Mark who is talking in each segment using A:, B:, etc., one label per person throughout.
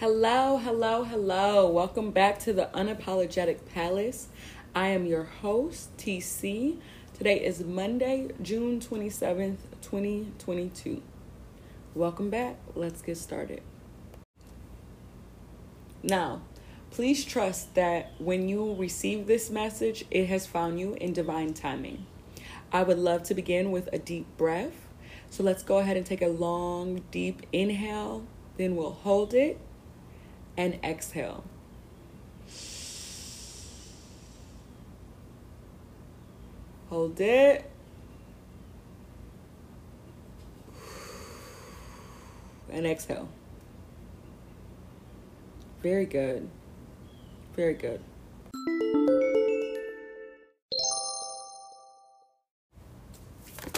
A: Hello, hello, hello. Welcome back to the Unapologetic Palace. I am your host, TC. Today is Monday, June 27th, 2022. Welcome back. Let's get started. Now, please trust that when you receive this message, it has found you in divine timing. I would love to begin with a deep breath. So let's go ahead and take a long, deep inhale. Then we'll hold it and exhale. Hold it. And exhale. Very good. Very good.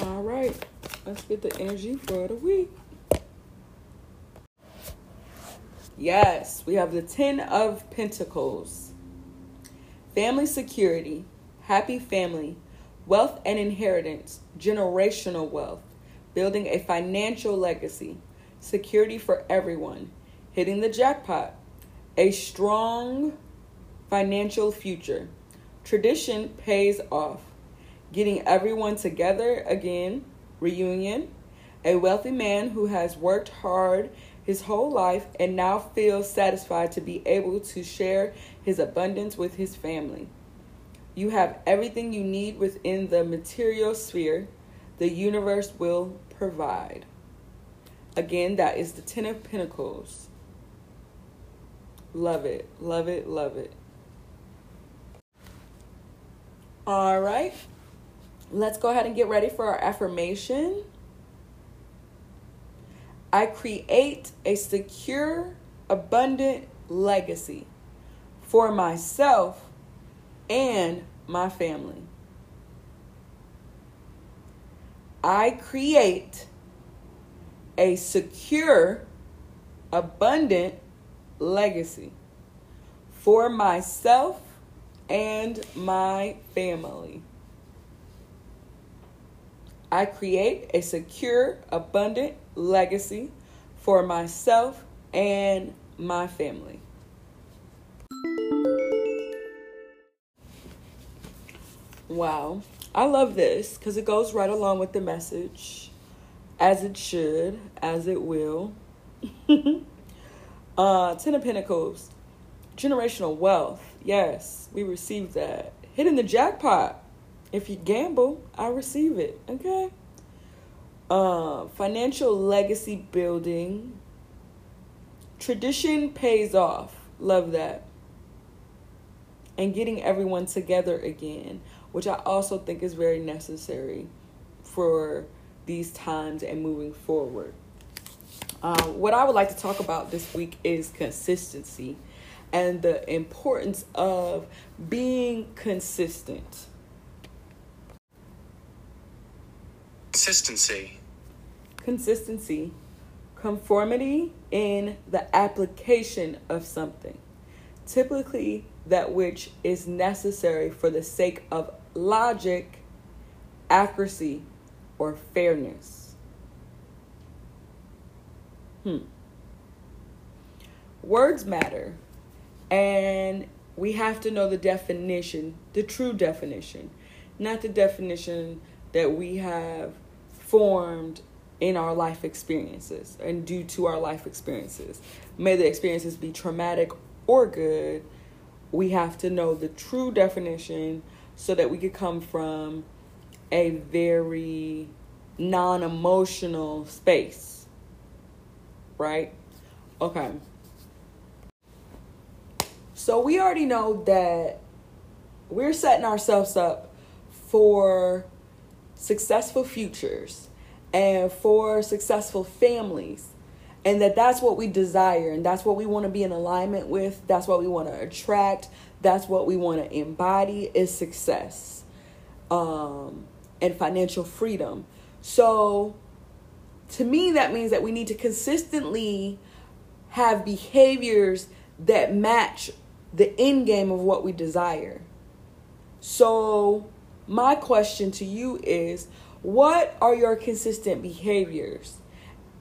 A: All right. Let's get the energy for the week. Yes, we have the Ten of Pentacles. Family security, happy family, wealth and inheritance, generational wealth, building a financial legacy, security for everyone, hitting the jackpot, a strong financial future. Tradition pays off, getting everyone together again, reunion, a wealthy man who has worked hard his whole life and now feels satisfied to be able to share his abundance with his family. You have everything you need within the material sphere. The universe will provide. Again, that is the Ten of Pentacles. Love it, love it, love it. All right, let's go ahead and get ready for our affirmation. I create a secure, abundant legacy for myself and my family. I create a secure, abundant legacy for myself and my family. I create a secure, abundant legacy for myself and my family. Wow. I love this because it goes right along with the message, as it should, as it will. uh, Ten of Pentacles, generational wealth. Yes, we received that. Hitting the jackpot. If you gamble, I receive it. Okay. Uh, financial legacy building. Tradition pays off. Love that. And getting everyone together again, which I also think is very necessary for these times and moving forward. Uh, what I would like to talk about this week is consistency and the importance of being consistent.
B: Consistency.
A: Consistency. Conformity in the application of something. Typically, that which is necessary for the sake of logic, accuracy, or fairness. Hmm. Words matter, and we have to know the definition, the true definition, not the definition that we have formed in our life experiences and due to our life experiences. May the experiences be traumatic or good, we have to know the true definition so that we could come from a very non emotional space. Right? Okay. So we already know that we're setting ourselves up for successful futures and for successful families and that that's what we desire and that's what we want to be in alignment with that's what we want to attract that's what we want to embody is success um, and financial freedom. So to me that means that we need to consistently have behaviors that match the end game of what we desire. So my question to you is what are your consistent behaviors?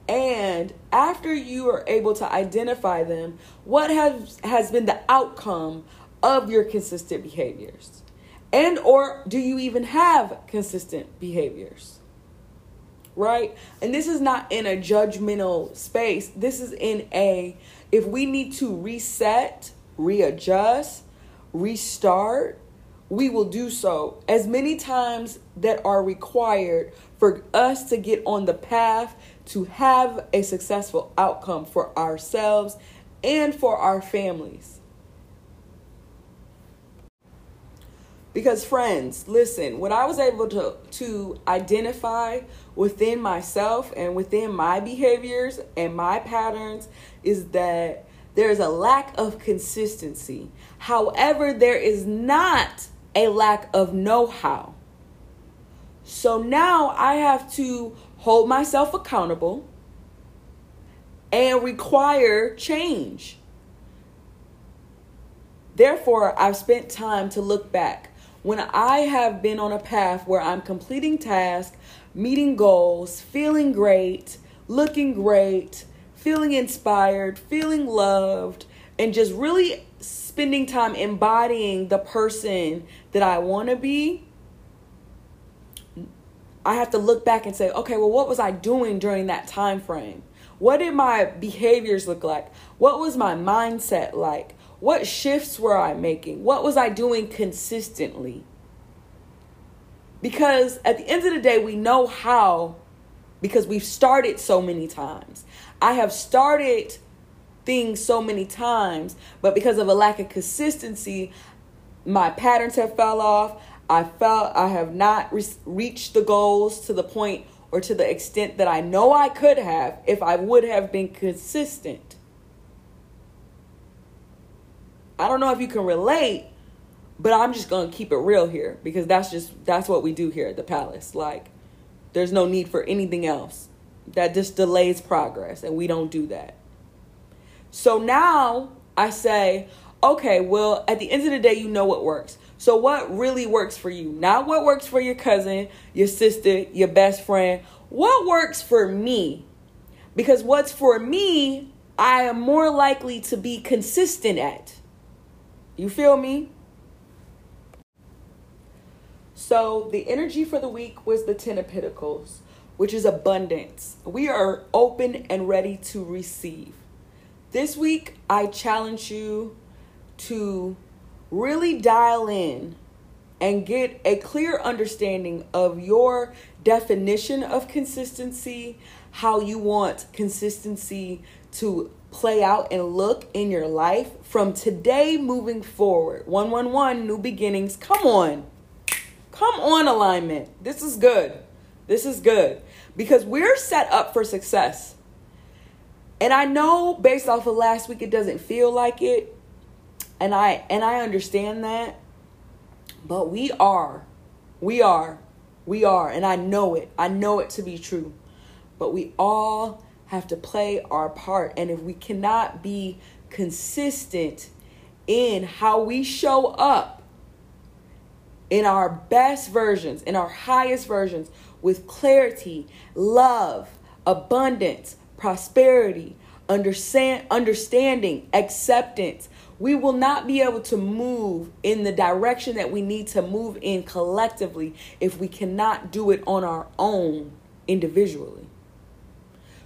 A: And after you are able to identify them, what has has been the outcome of your consistent behaviors? And or do you even have consistent behaviors? Right? And this is not in a judgmental space. This is in a if we need to reset, readjust, restart, we will do so as many times that are required for us to get on the path to have a successful outcome for ourselves and for our families. Because friends, listen, what I was able to to identify within myself and within my behaviors and my patterns is that there's a lack of consistency. However, there is not a lack of know-how. So now I have to hold myself accountable and require change. Therefore, I've spent time to look back when I have been on a path where I'm completing tasks, meeting goals, feeling great, looking great, feeling inspired, feeling loved, and just really spending time embodying the person that I want to be, I have to look back and say, okay, well, what was I doing during that time frame? What did my behaviors look like? What was my mindset like? What shifts were I making? What was I doing consistently? Because at the end of the day, we know how because we've started so many times. I have started things so many times, but because of a lack of consistency, my patterns have fell off. I felt I have not re- reached the goals to the point or to the extent that I know I could have if I would have been consistent. I don't know if you can relate, but I'm just going to keep it real here because that's just that's what we do here at the palace. Like there's no need for anything else. That just delays progress and we don't do that. So now I say, okay, well, at the end of the day, you know what works. So what really works for you? Not what works for your cousin, your sister, your best friend. What works for me? Because what's for me, I am more likely to be consistent at. You feel me? So, the energy for the week was the Ten of Pentacles, which is abundance. We are open and ready to receive. This week, I challenge you to really dial in and get a clear understanding of your definition of consistency, how you want consistency to play out and look in your life from today moving forward. 111 new beginnings. Come on. Come on alignment. This is good. This is good because we're set up for success. And I know based off of last week it doesn't feel like it. And I and I understand that. But we are. We are. We are and I know it. I know it to be true. But we all have to play our part. And if we cannot be consistent in how we show up in our best versions, in our highest versions, with clarity, love, abundance, prosperity, understand, understanding, acceptance, we will not be able to move in the direction that we need to move in collectively if we cannot do it on our own individually.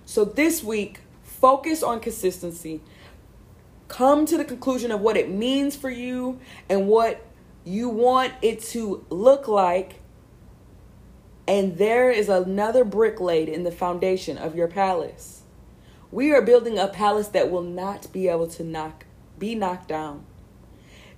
A: So this week, focus on consistency. Come to the conclusion of what it means for you and what you want it to look like. And there is another brick laid in the foundation of your palace. We are building a palace that will not be able to knock be knocked down.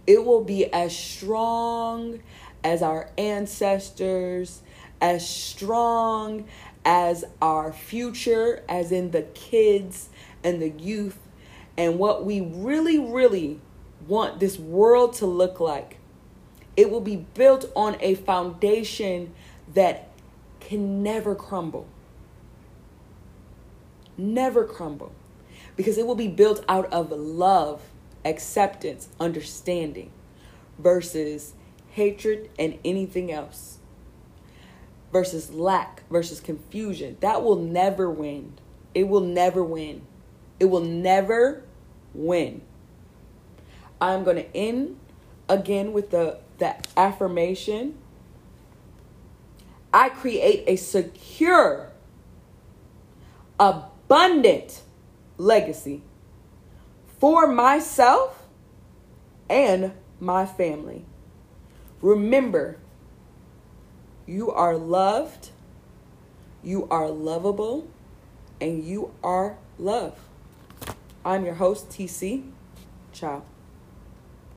A: It will be as strong as our ancestors, as strong as our future, as in the kids and the youth, and what we really, really want this world to look like. It will be built on a foundation that can never crumble. Never crumble. Because it will be built out of love, acceptance, understanding versus hatred and anything else versus lack versus confusion. That will never win. It will never win. It will never win. I'm going to end again with the, the affirmation. I create a secure, abundant legacy for myself and my family. Remember, you are loved, you are lovable, and you are love. I'm your host, TC. Ciao.